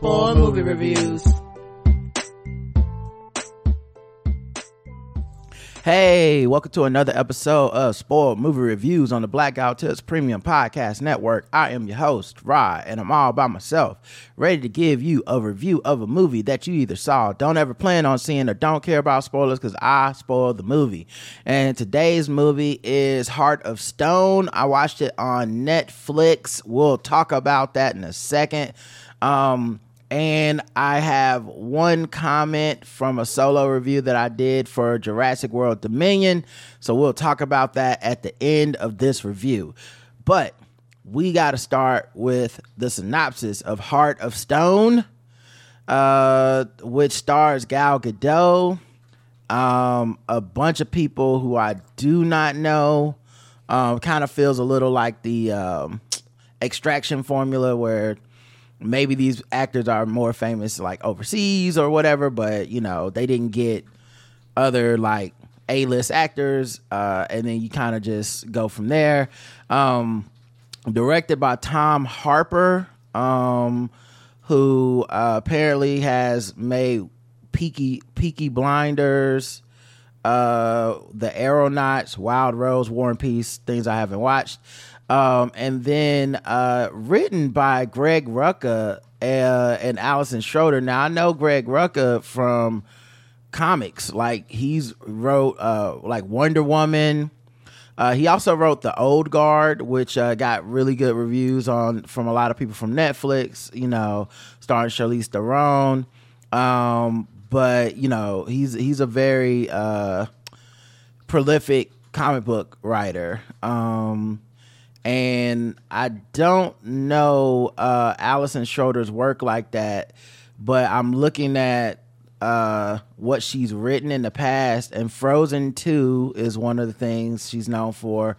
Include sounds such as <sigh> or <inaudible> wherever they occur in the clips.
Spoil movie reviews. Hey, welcome to another episode of Spoiled Movie Reviews on the Blackout Tips Premium Podcast Network. I am your host, Rod, and I'm all by myself, ready to give you a review of a movie that you either saw, don't ever plan on seeing, or don't care about spoilers because I spoiled the movie. And today's movie is Heart of Stone. I watched it on Netflix. We'll talk about that in a second. Um, and I have one comment from a solo review that I did for Jurassic World Dominion. So we'll talk about that at the end of this review. But we got to start with the synopsis of Heart of Stone, uh, which stars Gal Gadot, um, a bunch of people who I do not know. Um, kind of feels a little like the um, extraction formula where maybe these actors are more famous like overseas or whatever, but you know, they didn't get other like A-list actors, uh, and then you kind of just go from there. Um, directed by Tom Harper, um, who uh, apparently has made Peaky Peaky Blinders, uh, The Aeronauts, Wild Rose, War and Peace, things I haven't watched. Um, and then uh, written by Greg Rucka uh, and Allison Schroeder. Now I know Greg Rucka from comics, like he's wrote uh, like Wonder Woman. Uh, he also wrote The Old Guard, which uh, got really good reviews on from a lot of people from Netflix. You know, starring Charlize Theron. Um, but you know, he's he's a very uh, prolific comic book writer. Um, and I don't know uh, Allison Schroeder's work like that, but I'm looking at uh, what she's written in the past, and Frozen Two is one of the things she's known for.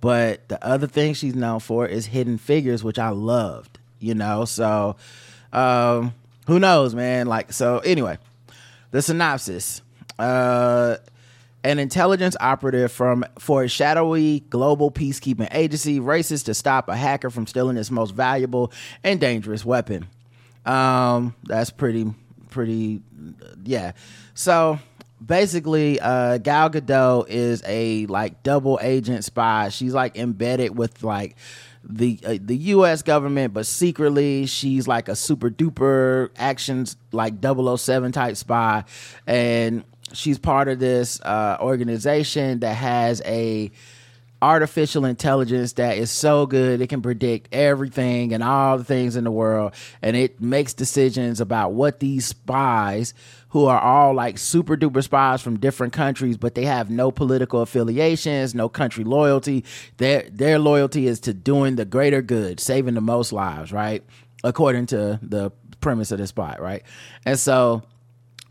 But the other thing she's known for is Hidden Figures, which I loved. You know, so um, who knows, man? Like, so anyway, the synopsis. Uh, an intelligence operative from for a shadowy global peacekeeping agency races to stop a hacker from stealing its most valuable and dangerous weapon. Um, that's pretty, pretty, yeah. So basically, uh, Gal Gadot is a like double agent spy. She's like embedded with like the uh, the U.S. government, but secretly she's like a super duper actions like 007 type spy, and she's part of this uh, organization that has a artificial intelligence that is so good it can predict everything and all the things in the world. And it makes decisions about what these spies who are all like super duper spies from different countries but they have no political affiliations no country loyalty. Their their loyalty is to doing the greater good saving the most lives right? According to the premise of the spy right? And so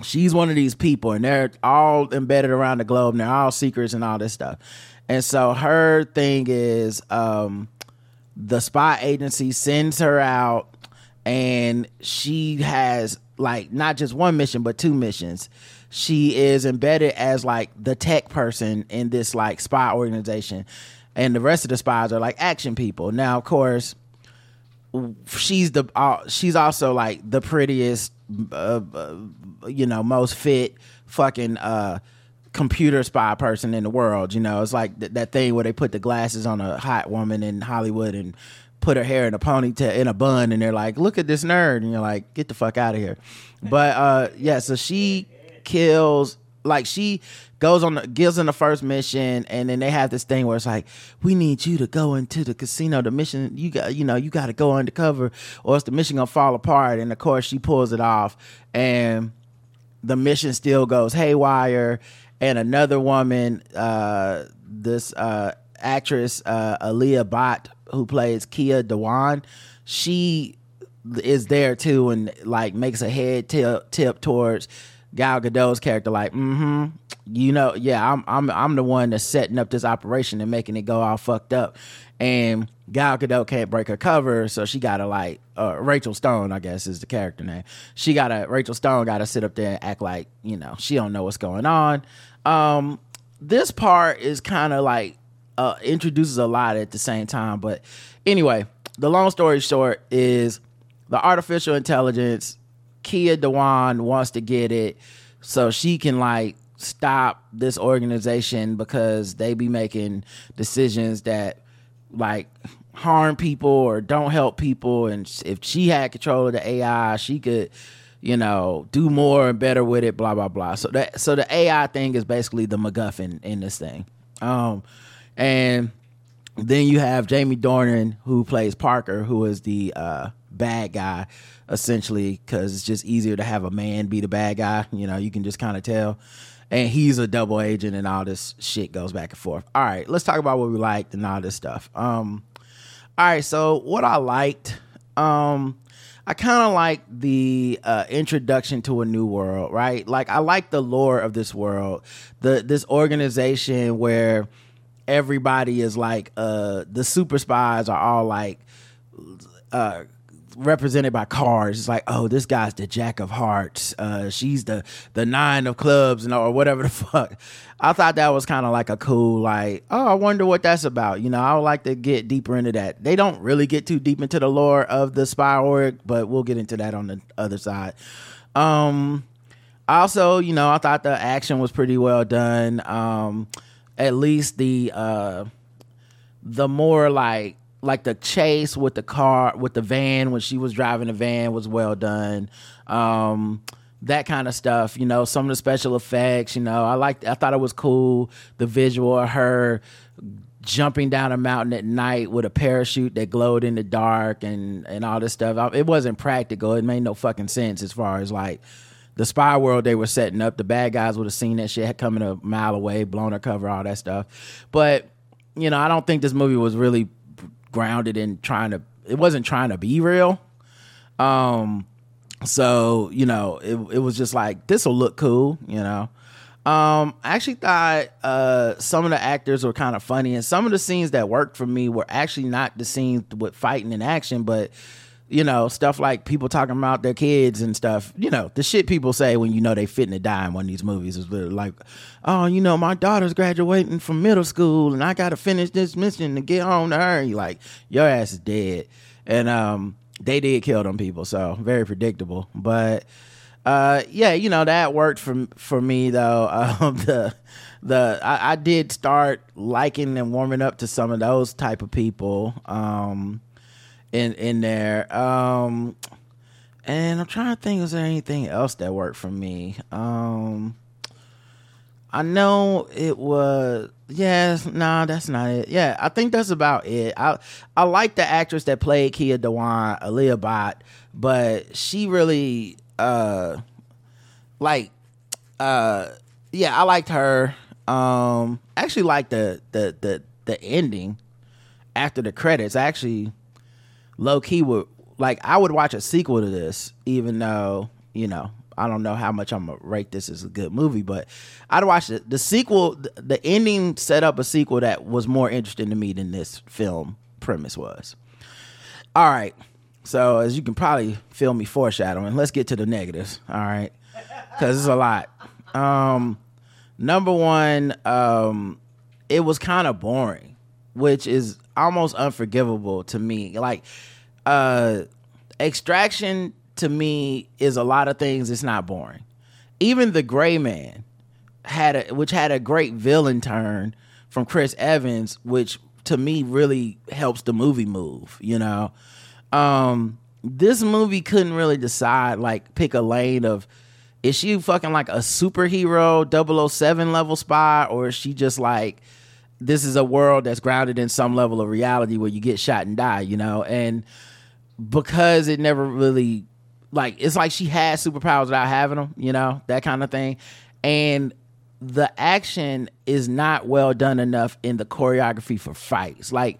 she's one of these people and they're all embedded around the globe and they're all secrets and all this stuff. And so her thing is um, the spy agency sends her out and she has like not just one mission but two missions. She is embedded as like the tech person in this like spy organization and the rest of the spies are like action people. Now of course she's the uh, she's also like the prettiest uh, uh, you know most fit fucking uh computer spy person in the world you know? It's like th- that thing where they put the glasses on a hot woman in hollywood and put her hair in a ponytail in a bun and they're like look at this nerd and you're like get the fuck out of here but uh yeah so she kills like she goes on the gives in the first mission and then they have this thing where it's like we need you to go into the casino. The mission you got you know you got to go undercover or else the mission gonna fall apart. And of course she pulls it off and the mission still goes haywire and another woman uh this uh actress uh Alia Bhatt who plays Keya Dhawan she is there too and like makes a head tip tip towards Gal Gadot's character like mm-hmm you know yeah I'm I'm I'm the one that's setting up this operation and making it go all fucked up. And Gal Gadot can't break her cover so she got to like uh, Rachel Stone I guess is the character name. She got to Rachel Stone got to sit up there and act like you know she don't know what's going on. Um this part is kind of like uh, introduces a lot at the same time but anyway the long story short is the artificial intelligence Keya Dhawan wants to get it so she can like stop this organization because they be making decisions that like harm people or don't help people. And if she had control of the AI she could you know do more and better with it blah blah blah. So that so the AI thing is basically the MacGuffin in this thing. Um and then you have Jamie Dornan who plays Parker who is the uh bad guy essentially because it's just easier to have a man be the bad guy you know you can just kind of tell. And he's a double agent and all this shit goes back and forth. All right let's talk about what we liked and all this stuff. Um all right so what i liked um i kind of like the uh, introduction to a new world right? Like i like the lore of this world. The this organization where everybody is like uh the super spies are all like uh represented by cards. It's like, oh, this guy's the jack of hearts. Uh, she's the the nine of clubs, and or whatever the <laughs> fuck. I thought that was kind of like a cool, like, oh, I wonder what that's about. You know, I would like to get deeper into that. They don't really get too deep into the lore of the spy org, but we'll get into that on the other side. Um, also, you know, I thought the action was pretty well done. Um, at least the uh, the more like like the chase with the car with the van when she was driving the van was well done. Um that kind of stuff you know some of the special effects you know i liked i thought it was cool the visual of her jumping down a mountain at night with a parachute that glowed in the dark and and all this stuff. It wasn't practical it made no fucking sense as far as like the spy world they were setting up the bad guys would have seen that shit coming a mile away blown her cover all that stuff. But you know i don't think this movie was really grounded in trying to it wasn't trying to be real. Um so you know it, it was just like this will look cool you know? Um i actually thought uh some of the actors were kind of funny and some of the scenes that worked for me were actually not the scenes with fighting and action but you know, stuff like people talking about their kids and stuff. You know, the shit people say when you know they fitting to die in one of these movies is like, oh, you know, my daughter's graduating from middle school and I got to finish this mission to get home to her. And you like, your ass is dead. And um, they did kill them people, so very predictable. But uh, yeah, you know that worked for for me though. <laughs> Um, the the I, I did start liking and warming up to some of those type of people. Um, in in there. Um, and I'm trying to think, is there anything else that worked for me? Um, I know it was. Yes, no, nah, that's not it. Yeah, I think that's about it. I I like the actress that played Keya Dhawan, Alia Bhatt, but she really uh like uh yeah, I liked her. Um actually like the the the the ending after the credits. I actually low key would like I would watch a sequel to this, even though you know I don't know how much I'm gonna rate this as a good movie, but I'd watch it. The sequel, the ending set up a sequel that was more interesting to me than this film premise was. All right, so as you can probably feel me foreshadowing, let's get to the negatives. All right, because it's a lot. Um, number one, um, it was kind of boring, which is almost unforgivable to me. Like uh extraction to me is a lot of things it's not boring. Even the gray man had a which had a great villain turn from Chris Evans, which to me really helps the movie move, you know. Um this movie couldn't really decide like pick a lane of is she fucking like a superhero 007 level spy or is she just like this is a world that's grounded in some level of reality where you get shot and die, you know, and because it never really like it's like she has superpowers without having them, you know, that kind of thing, and the action is not well done enough in the choreography for fights. Like,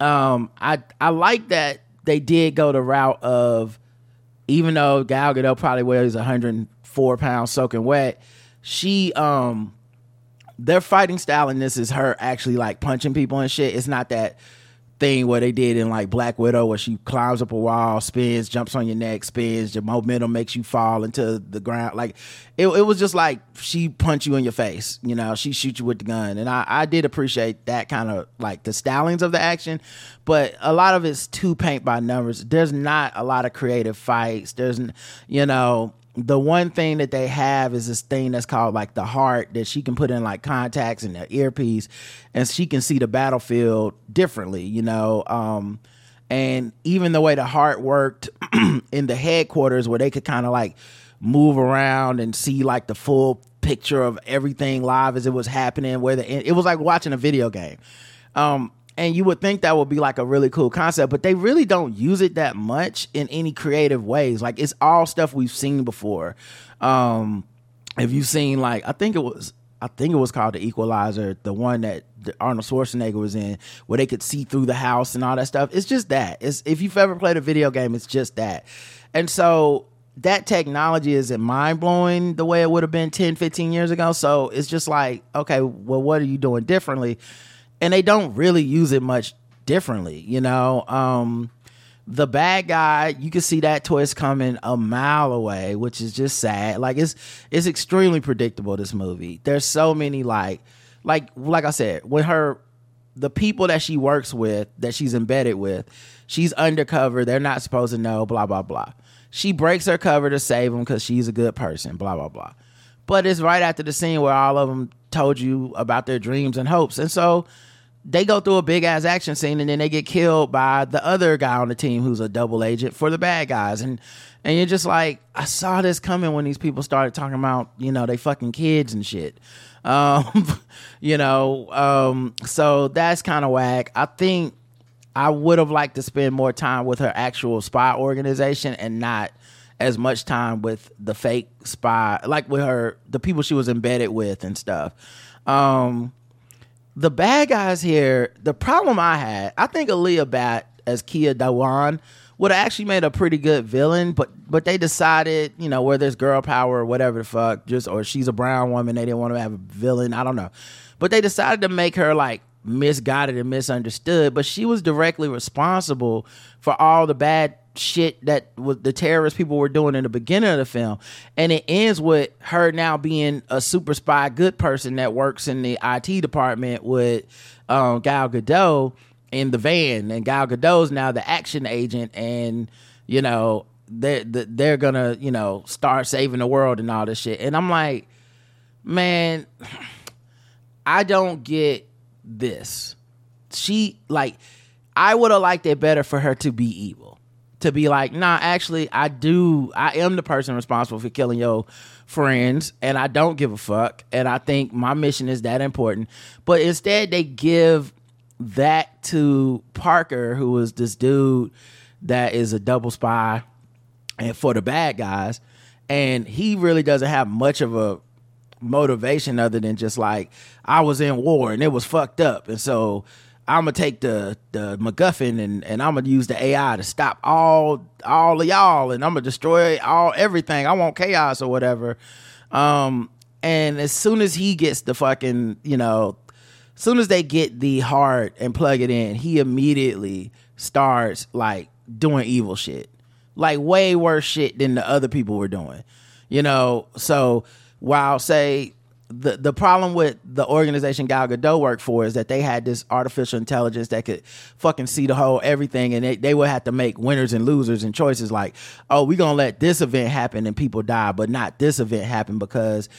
um, I I like that they did go the route of even though Gal Gadot probably weighs 104 pounds soaking wet, she um their fighting style in this is her actually like punching people and shit. It's not that thing where they did in like Black Widow where she climbs up a wall, spins, jumps on your neck, spins, your momentum makes you fall into the ground. Like it, it was just like she punch you in your face, you know, she shoot you with the gun. And I, I did appreciate that kind of like the stylings of the action, but a lot of it's too paint by numbers. There's not a lot of creative fights. There's, you know, the one thing that they have is this thing that's called like the heart that she can put in like contacts in the earpiece and she can see the battlefield differently, you know. Um, and even the way the heart worked <clears throat> in the headquarters where they could kind of like move around and see like the full picture of everything live as it was happening where the it was like watching a video game. Um, and you would think that would be like a really cool concept but they really don't use it that much in any creative ways. Like it's all stuff we've seen before. Um if you've seen like i think it was i think it was called the equalizer the one that arnold schwarzenegger was in where they could see through the house and all that stuff. It's just that. It's if you've ever played a video game it's just that. And so that technology isn't mind blowing the way it would have been 10, 15 years ago. So it's just like, okay, well, what are you doing differently? And they don't really use it much differently, you know. Um the bad guy, you can see that twist coming a mile away, which is just sad. Like it's it's extremely predictable this movie. There's so many like like like I said, when her the people that she works with, that she's embedded with, she's undercover, they're not supposed to know, blah blah blah. She breaks her cover to save them because she's a good person, blah blah blah. But it's right after the scene where all of them told you about their dreams and hopes, and so they go through a big ass action scene and then they get killed by the other guy on the team who's a double agent for the bad guys. And and you're just like I saw this coming when these people started talking about you know they fucking kids and shit. <laughs> Um you know um so that's kind of whack. I think I would have liked to spend more time with her actual spy organization and not as much time with the fake spy like with her the people she was embedded with and stuff. Um the bad guys here, the problem I had, I think Alia Bhatt as Keya Dhawan would have actually made a pretty good villain, but but they decided, you know, where there's girl power or whatever the fuck, just or she's a brown woman, they didn't want to have a villain. I don't know. But they decided to make her like misguided and misunderstood, but she was directly responsible for all the bad shit that was the terrorist people were doing in the beginning of the film. And it ends with her now being a super spy good person that works in the IT department with um, Gal Gadot in the van. And Gal Gadot's now the action agent and, you know, they're, they're gonna, you know, start saving the world and all this shit. And I'm like, man, <sighs> I don't get this. She, like, I would have liked it better for her to be evil to be like, nah, actually, I do. I am the person responsible for killing your friends, and I don't give a fuck. And I think my mission is that important. But instead, they give that to Parker, who is this dude that is a double spy and for the bad guys. And he really doesn't have much of a motivation other than just like, I was in war and it was fucked up. And so I'm gonna take the the MacGuffin and and I'm gonna use the AI to stop all all of y'all and I'm gonna destroy all everything. I want chaos or whatever. Um, and as soon as he gets the fucking you know, as soon as they get the heart and plug it in, he immediately starts like doing evil shit, like way worse shit than the other people were doing. You know, so while say the the problem with the organization Gal Gadot worked for is that they had this artificial intelligence that could fucking see the whole everything, and they, they would have to make winners and losers and choices like, oh, we're gonna let this event happen and people die, but not this event happen because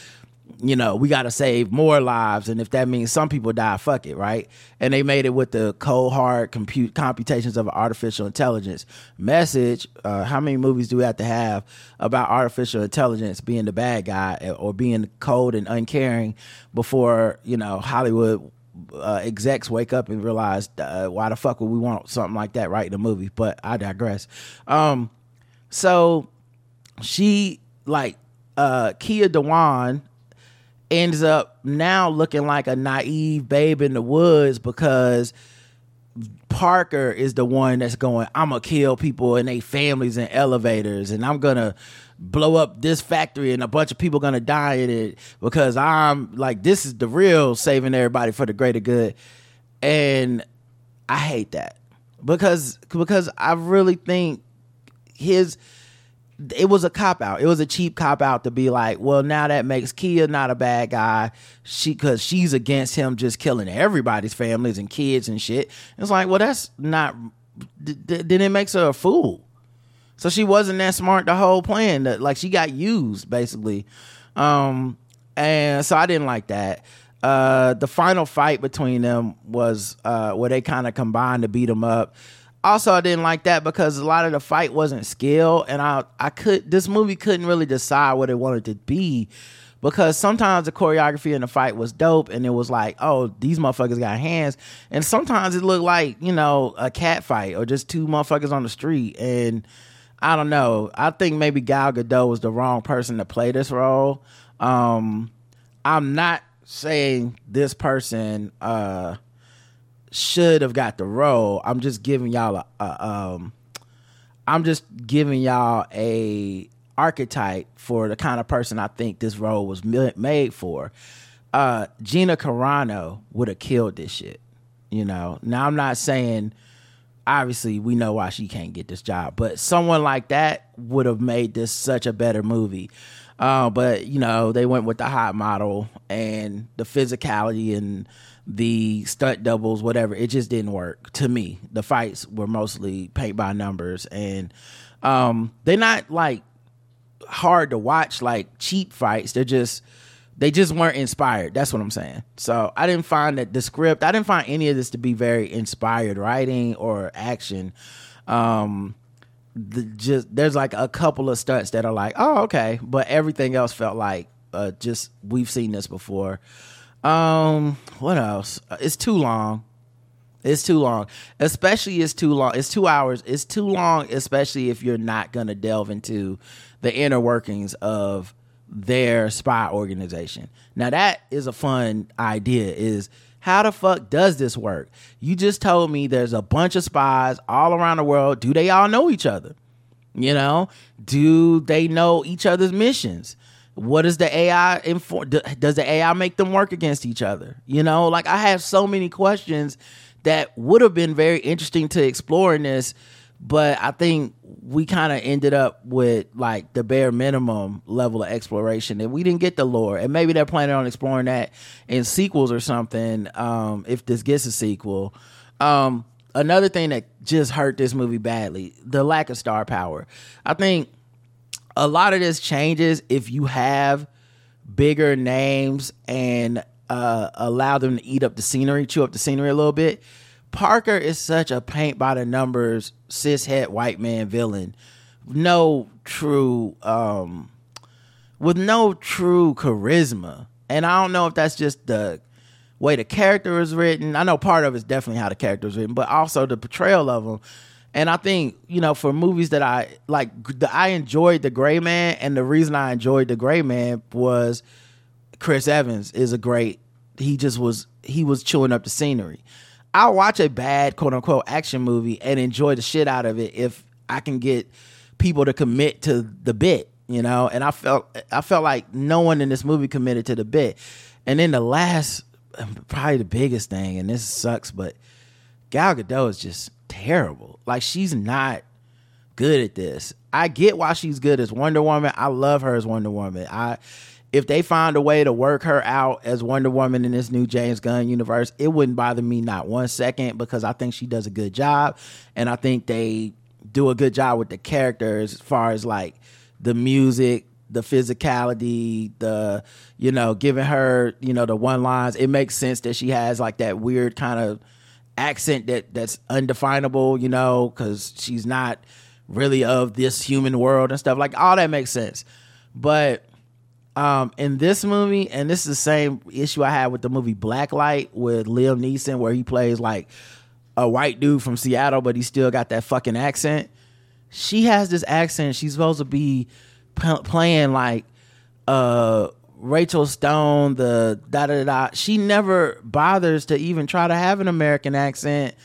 you know, we got to save more lives. And if that means some people die, fuck it, right? And they made it with the cold hard compute computations of artificial intelligence message. Uh, how many movies do we have to have about artificial intelligence being the bad guy or being cold and uncaring before, you know, Hollywood uh, execs wake up and realize uh, why the fuck would we want something like that right in a movie? But I digress. Um, so she like uh, Keya Dhawan ends up now looking like a naive babe in the woods because Parker is the one that's going, I'm gonna kill people and their families in elevators, and I'm gonna blow up this factory and a bunch of people gonna die in it because I'm like, this is the real saving everybody for the greater good. And I hate that because because I really think his it was a cop out. It was a cheap cop out to be like, well, now that makes Keya not a bad guy. She because she's against him just killing everybody's families and kids and shit. It's like, well, that's not. Then it makes her a fool. So she wasn't that smart the whole plan. That like she got used basically, um, and so I didn't like that. Uh, the final fight between them was uh, where they kind of combined to beat them up also I didn't like that because a lot of the fight wasn't skill and I I could this movie couldn't really decide what it wanted to be because sometimes the choreography in the fight was dope and it was like oh these motherfuckers got hands. And sometimes it looked like you know a cat fight or just two motherfuckers on the street and I don't know. I think maybe Gal Gadot was the wrong person to play this role. Um I'm not saying this person uh should have got the role. I'm just giving y'all a, a um I'm just giving y'all a archetype for the kind of person I think this role was made for. Uh Gina Carano would have killed this shit. You know. Now I'm not saying obviously we know why she can't get this job, but someone like that would have made this such a better movie. Uh, but you know, they went with the hot model and the physicality and the stunt doubles, whatever. It just didn't work to me. The fights were mostly paint by numbers, and um, they're not like hard to watch like cheap fights. They're just they just weren't inspired. That's what I'm saying. So I didn't find that the script. I didn't find any of this to be very inspired writing or action. Um, the, just there's like a couple of stunts that are like, oh okay, but everything else felt like uh, just we've seen this before. Um, what else? Uh, it's too long. It's too long. Especially it's too long. It's two hours. It's too long, especially if you're not gonna delve into the inner workings of their spy organization. Now that is a fun idea. Is how the fuck does this work? You just told me there's a bunch of spies all around the world. Do they all know each other? You know, do they know each other's missions? What does the AI inform? Does the AI make them work against each other? You know, like I have so many questions that would have been very interesting to explore in this, but I think we kind of ended up with like the bare minimum level of exploration, and we didn't get the lore. And maybe they're planning on exploring that in sequels or something. Um, if this gets a sequel. Um, another thing that just hurt this movie badly: the lack of star power. I think a lot of this changes if you have bigger names and uh, allow them to eat up the scenery, chew up the scenery a little bit. Parker is such a paint by the numbers cis cishet white man villain. No true um with no true charisma. And I don't know if that's just the way the character is written. I know part of it's definitely how the character is written, but also the portrayal of him and I think you know for movies that I like, the, I enjoyed The Gray Man, and the reason I enjoyed The Gray Man was Chris Evans is a great. He just was he was chewing up the scenery. I'll watch a bad quote unquote action movie and enjoy the shit out of it if I can get people to commit to the bit, you know. And I felt I felt like no one in this movie committed to the bit. And then the last, probably the biggest thing, and this sucks, but Gal Gadot is just terrible. Like she's not good at this. I get why she's good as Wonder Woman. I love her as Wonder Woman. I if they find a way to work her out as Wonder Woman in this new James Gunn universe, it wouldn't bother me not one second because I think she does a good job and I think they do a good job with the characters as far as like the music, the physicality, the you know, giving her, you know, the one lines. It makes sense that she has like that weird kind of accent that that's undefinable, you know, because she's not really of this human world and stuff. Like all that makes sense. But um, in this movie, and this is the same issue I had with the movie Blacklight with Liam Neeson, where he plays like a white dude from Seattle, but he still got that fucking accent. She has this accent. She's supposed to be p- playing like uh Rachel Stone, the da da da. She never bothers to even try to have an American accent.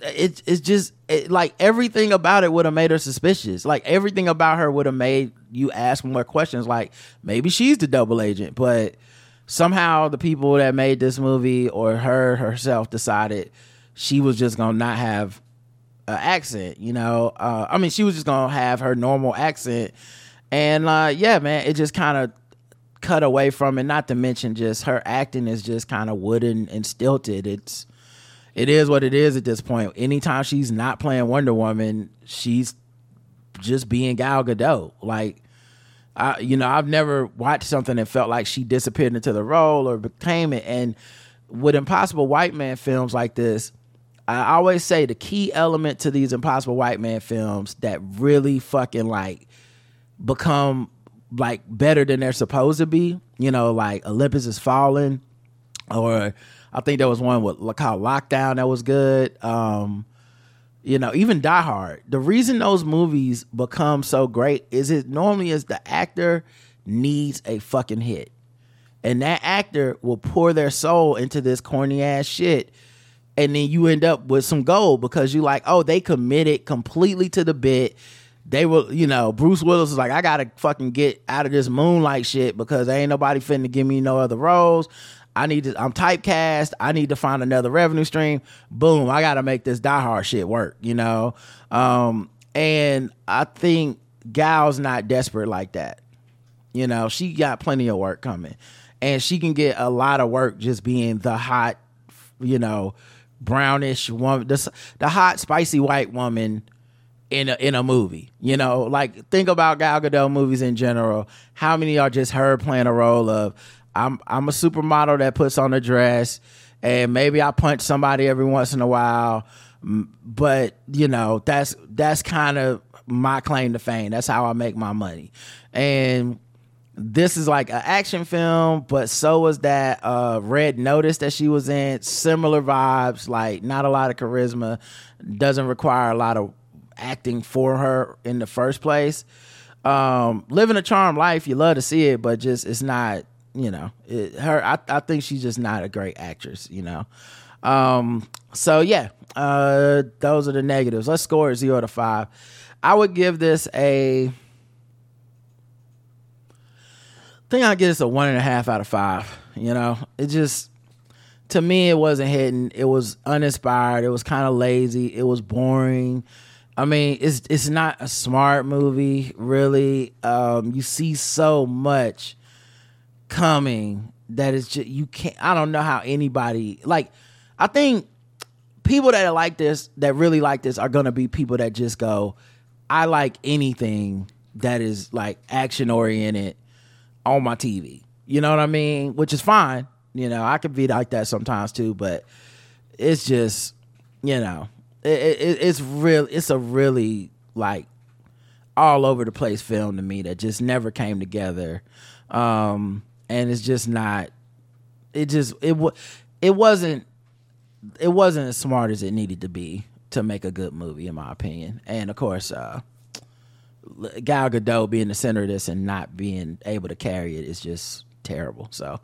it's it's just it, like everything about it would have made her suspicious. Like everything about her would have made you ask more questions. Like maybe she's the double agent, but somehow the people that made this movie or her herself decided she was just gonna not have an accent. You know, uh, I mean, she was just gonna have her normal accent, and uh, yeah, man, it just kind of cut away from it. Not to mention, just her acting is just kind of wooden and stilted. It's it is what it is at this point. Anytime she's not playing Wonder Woman, she's just being Gal Gadot. Like, I, you know, I've never watched something that felt like she disappeared into the role or became it. And with Impossible White Man films like this, I always say the key element to these Impossible White Man films that really fucking like become like better than they're supposed to be. You know, like Olympus is falling, or I think there was one with called Lockdown that was good. Um, you know, even Die Hard. The reason those movies become so great is it normally is the actor needs a fucking hit. And that actor will pour their soul into this corny ass shit. And then you end up with some gold because you like, oh, they committed completely to the bit. They were, you know, Bruce Willis was like, I gotta fucking get out of this moonlight shit because ain't nobody finna give me no other roles. I need to, I'm typecast. I need to find another revenue stream. Boom, I got to make this Die Hard shit work, you know? Um, and I think Gal's not desperate like that. You know, she got plenty of work coming. And she can get a lot of work just being the hot, you know, brownish woman, the, the hot, spicy white woman in a in a movie. You know, like think about Gal Gadot movies in general. How many are just her playing a role of I'm I'm a supermodel that puts on a dress, and maybe I punch somebody every once in a while. But you know, that's that's kind of my claim to fame. That's how I make my money. And this is like an action film, but so was that uh, Red Notice that she was in. Similar vibes, like not a lot of charisma, doesn't require a lot of acting for her in the first place. Um, living a charmed life, you love to see it, but just it's not you know, it, her. I, I think she's just not a great actress. You know, um. So yeah, uh, those are the negatives. Let's score zero to five. I would give this a. I think I'd give this a one and a half out of five. You know, it just to me it wasn't hitting. It was uninspired. It was kind of lazy. It was boring. I mean, it's it's not a smart movie, really. Um, you see so much coming that is just you can't I don't know how anybody like I think people that are like this that really like this are gonna be people that just go I like anything that is like action oriented on my TV. You know what I mean? Which is fine. You know, I could be like that sometimes too, but it's just, you know, it, it, it's real. It's a really like all over the place film to me that just never came together. Um, and it's just not. It just it was it wasn't it wasn't as smart as it needed to be to make a good movie, in my opinion. And of course, uh, Gal Gadot being the center of this and not being able to carry it is just terrible. So,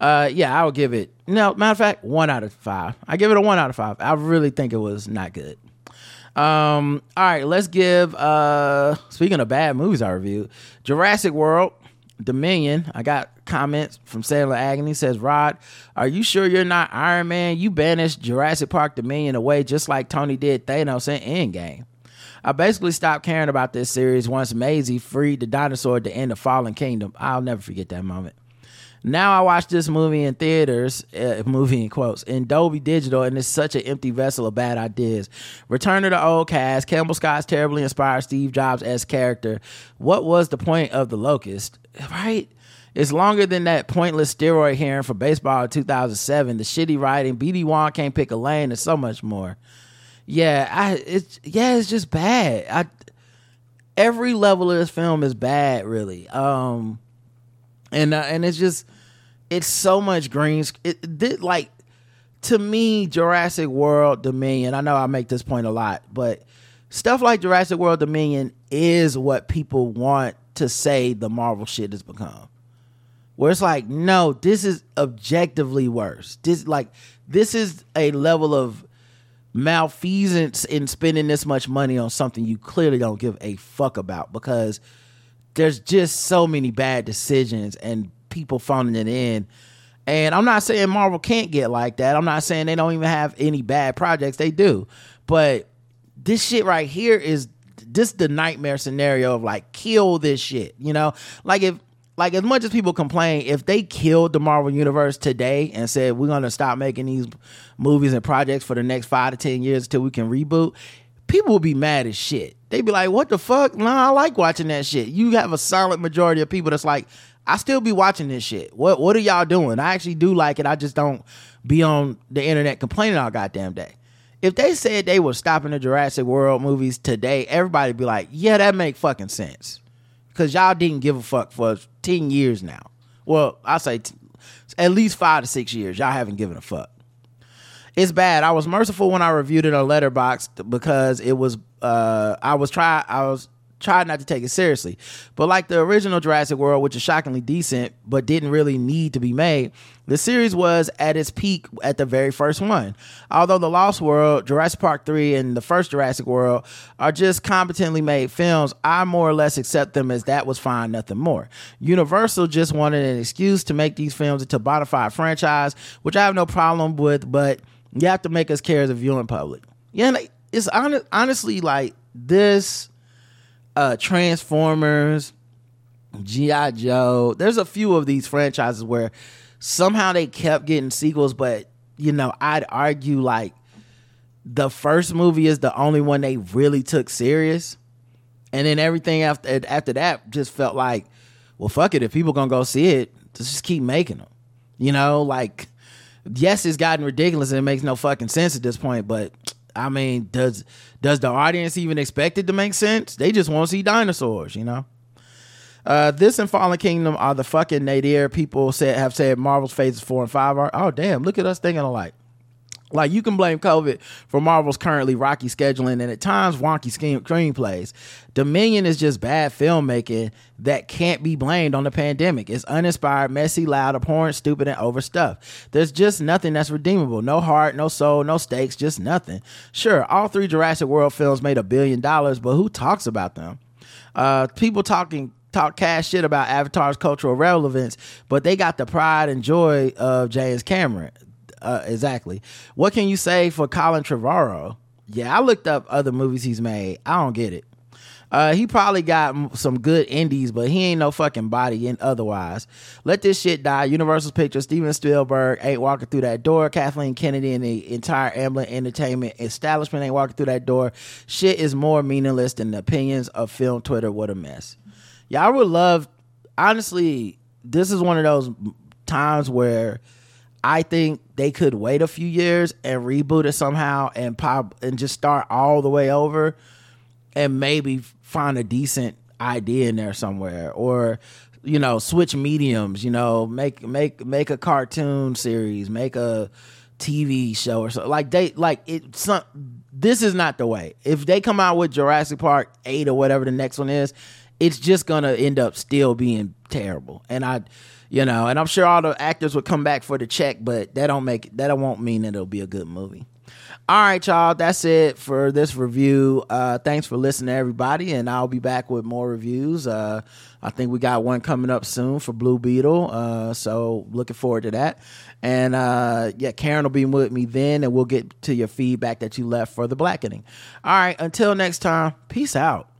uh, yeah, I would give it. No, matter of fact, one out of five. I give it a one out of five. I really think it was not good. Um, all right, let's give. Uh, speaking of bad movies, I reviewed Jurassic World. Dominion, I got comments from Sailor Agony says, Rod, are you sure you're not Iron Man? You banished Jurassic Park Dominion away just like Tony did Thanos in Endgame. I basically stopped caring about this series once Maisie freed the dinosaur at the end of Fallen Kingdom. I'll never forget that moment. Now I watch this movie in theaters, uh, movie in quotes, in Dolby Digital, and it's such an empty vessel of bad ideas. Return to the old cast, Campbell Scott's terribly inspired Steve Jobs as character. What was the point of the locust? Right? It's longer than that pointless steroid hearing for baseball in 2007. The shitty writing, BD Wong can't pick a lane, and so much more. Yeah, I it's yeah, it's just bad. I every level of this film is bad, really. Um, and uh, and it's just it's so much green. It did like to me Jurassic World Dominion. I know I make this point a lot, but stuff like Jurassic World Dominion is what people want to say the Marvel shit has become. Where it's like, no, this is objectively worse. This like this is a level of malfeasance in spending this much money on something you clearly don't give a fuck about because there's just so many bad decisions and people phoning it in. And I'm not saying Marvel can't get like that. I'm not saying they don't even have any bad projects. They do. But this shit right here is this the nightmare scenario of like kill this shit, you know? Like if like as much as people complain, if they killed the Marvel universe today and said we're gonna stop making these movies and projects for the next five to ten years until we can reboot, people will be mad as shit. They'd be like, "What the fuck? Nah, I like watching that shit." You have a solid majority of people that's like, "I still be watching this shit." What What are y'all doing? I actually do like it. I just don't be on the internet complaining all goddamn day. If they said they were stopping the Jurassic World movies today, everybody'd be like, "Yeah, that make fucking sense." because y'all didn't give a fuck for 10 years now. Well, I say t- at least five to six years. Y'all haven't given a fuck. It's bad. I was merciful when I reviewed it on Letterboxd because it was uh I was try I was tried not to take it seriously. But like the original Jurassic World, which is shockingly decent, but didn't really need to be made, the series was at its peak at the very first one. Although The Lost World, Jurassic Park 3, and the first Jurassic World are just competently made films, I more or less accept them as that was fine, nothing more. Universal just wanted an excuse to make these films into a bona fide franchise, which I have no problem with, but you have to make us care as a viewing public. Yeah, it's honestly like this uh, Transformers, G.I. Joe. There's a few of these franchises where somehow they kept getting sequels, but you know, I'd argue like the first movie is the only one they really took serious. And then everything after after that just felt like, well, fuck it. If people gonna go see it, let's just keep making them. You know, like yes, it's gotten ridiculous and it makes no fucking sense at this point, but I mean, does does the audience even expect it to make sense? They just want to see dinosaurs, you know. Uh, this and Fallen Kingdom are the fucking nadir people said have said Marvel's phases four and five are. Oh damn! Look at us thinking alike. Like you can blame COVID for Marvel's currently rocky scheduling and at times wonky screenplays. Dominion is just bad filmmaking that can't be blamed on the pandemic. It's uninspired, messy, loud, abhorrent, stupid, and overstuffed. There's just nothing that's redeemable. No heart, no soul, no stakes, just nothing. Sure, all three Jurassic World films made a billion dollars, but who talks about them? Uh, people talking talk cash shit about Avatar's cultural relevance, but they got the pride and joy of James Cameron uh, exactly. What can you say for Colin Trevorrow? Yeah, I looked up other movies he's made. I don't get it. Uh, he probably got some good indies, but he ain't no fucking body in otherwise. Let this shit die. Universal Pictures, Steven Spielberg ain't walking through that door. Kathleen Kennedy and the entire Amblin Entertainment establishment ain't walking through that door. Shit is more meaningless than the opinions of film Twitter. What a mess. Yeah, I would love, honestly, this is one of those times where I think they could wait a few years and reboot it somehow and pop and just start all the way over and maybe find a decent idea in there somewhere or you know switch mediums you know make make make a cartoon series make a tv show or something like they like it some this is not the way. If they come out with jurassic park 8 or whatever the next one is it's just gonna end up still being terrible and i you know, and I'm sure all the actors would come back for the check, but that don't make that won't mean that it'll be a good movie. All right, y'all, that's it for this review. Uh, thanks for listening, everybody, and I'll be back with more reviews. Uh, I think we got one coming up soon for Blue Beetle, uh, so looking forward to that. And uh, yeah, Karen will be with me then, and we'll get to your feedback that you left for the blackening. All right, until next time, peace out.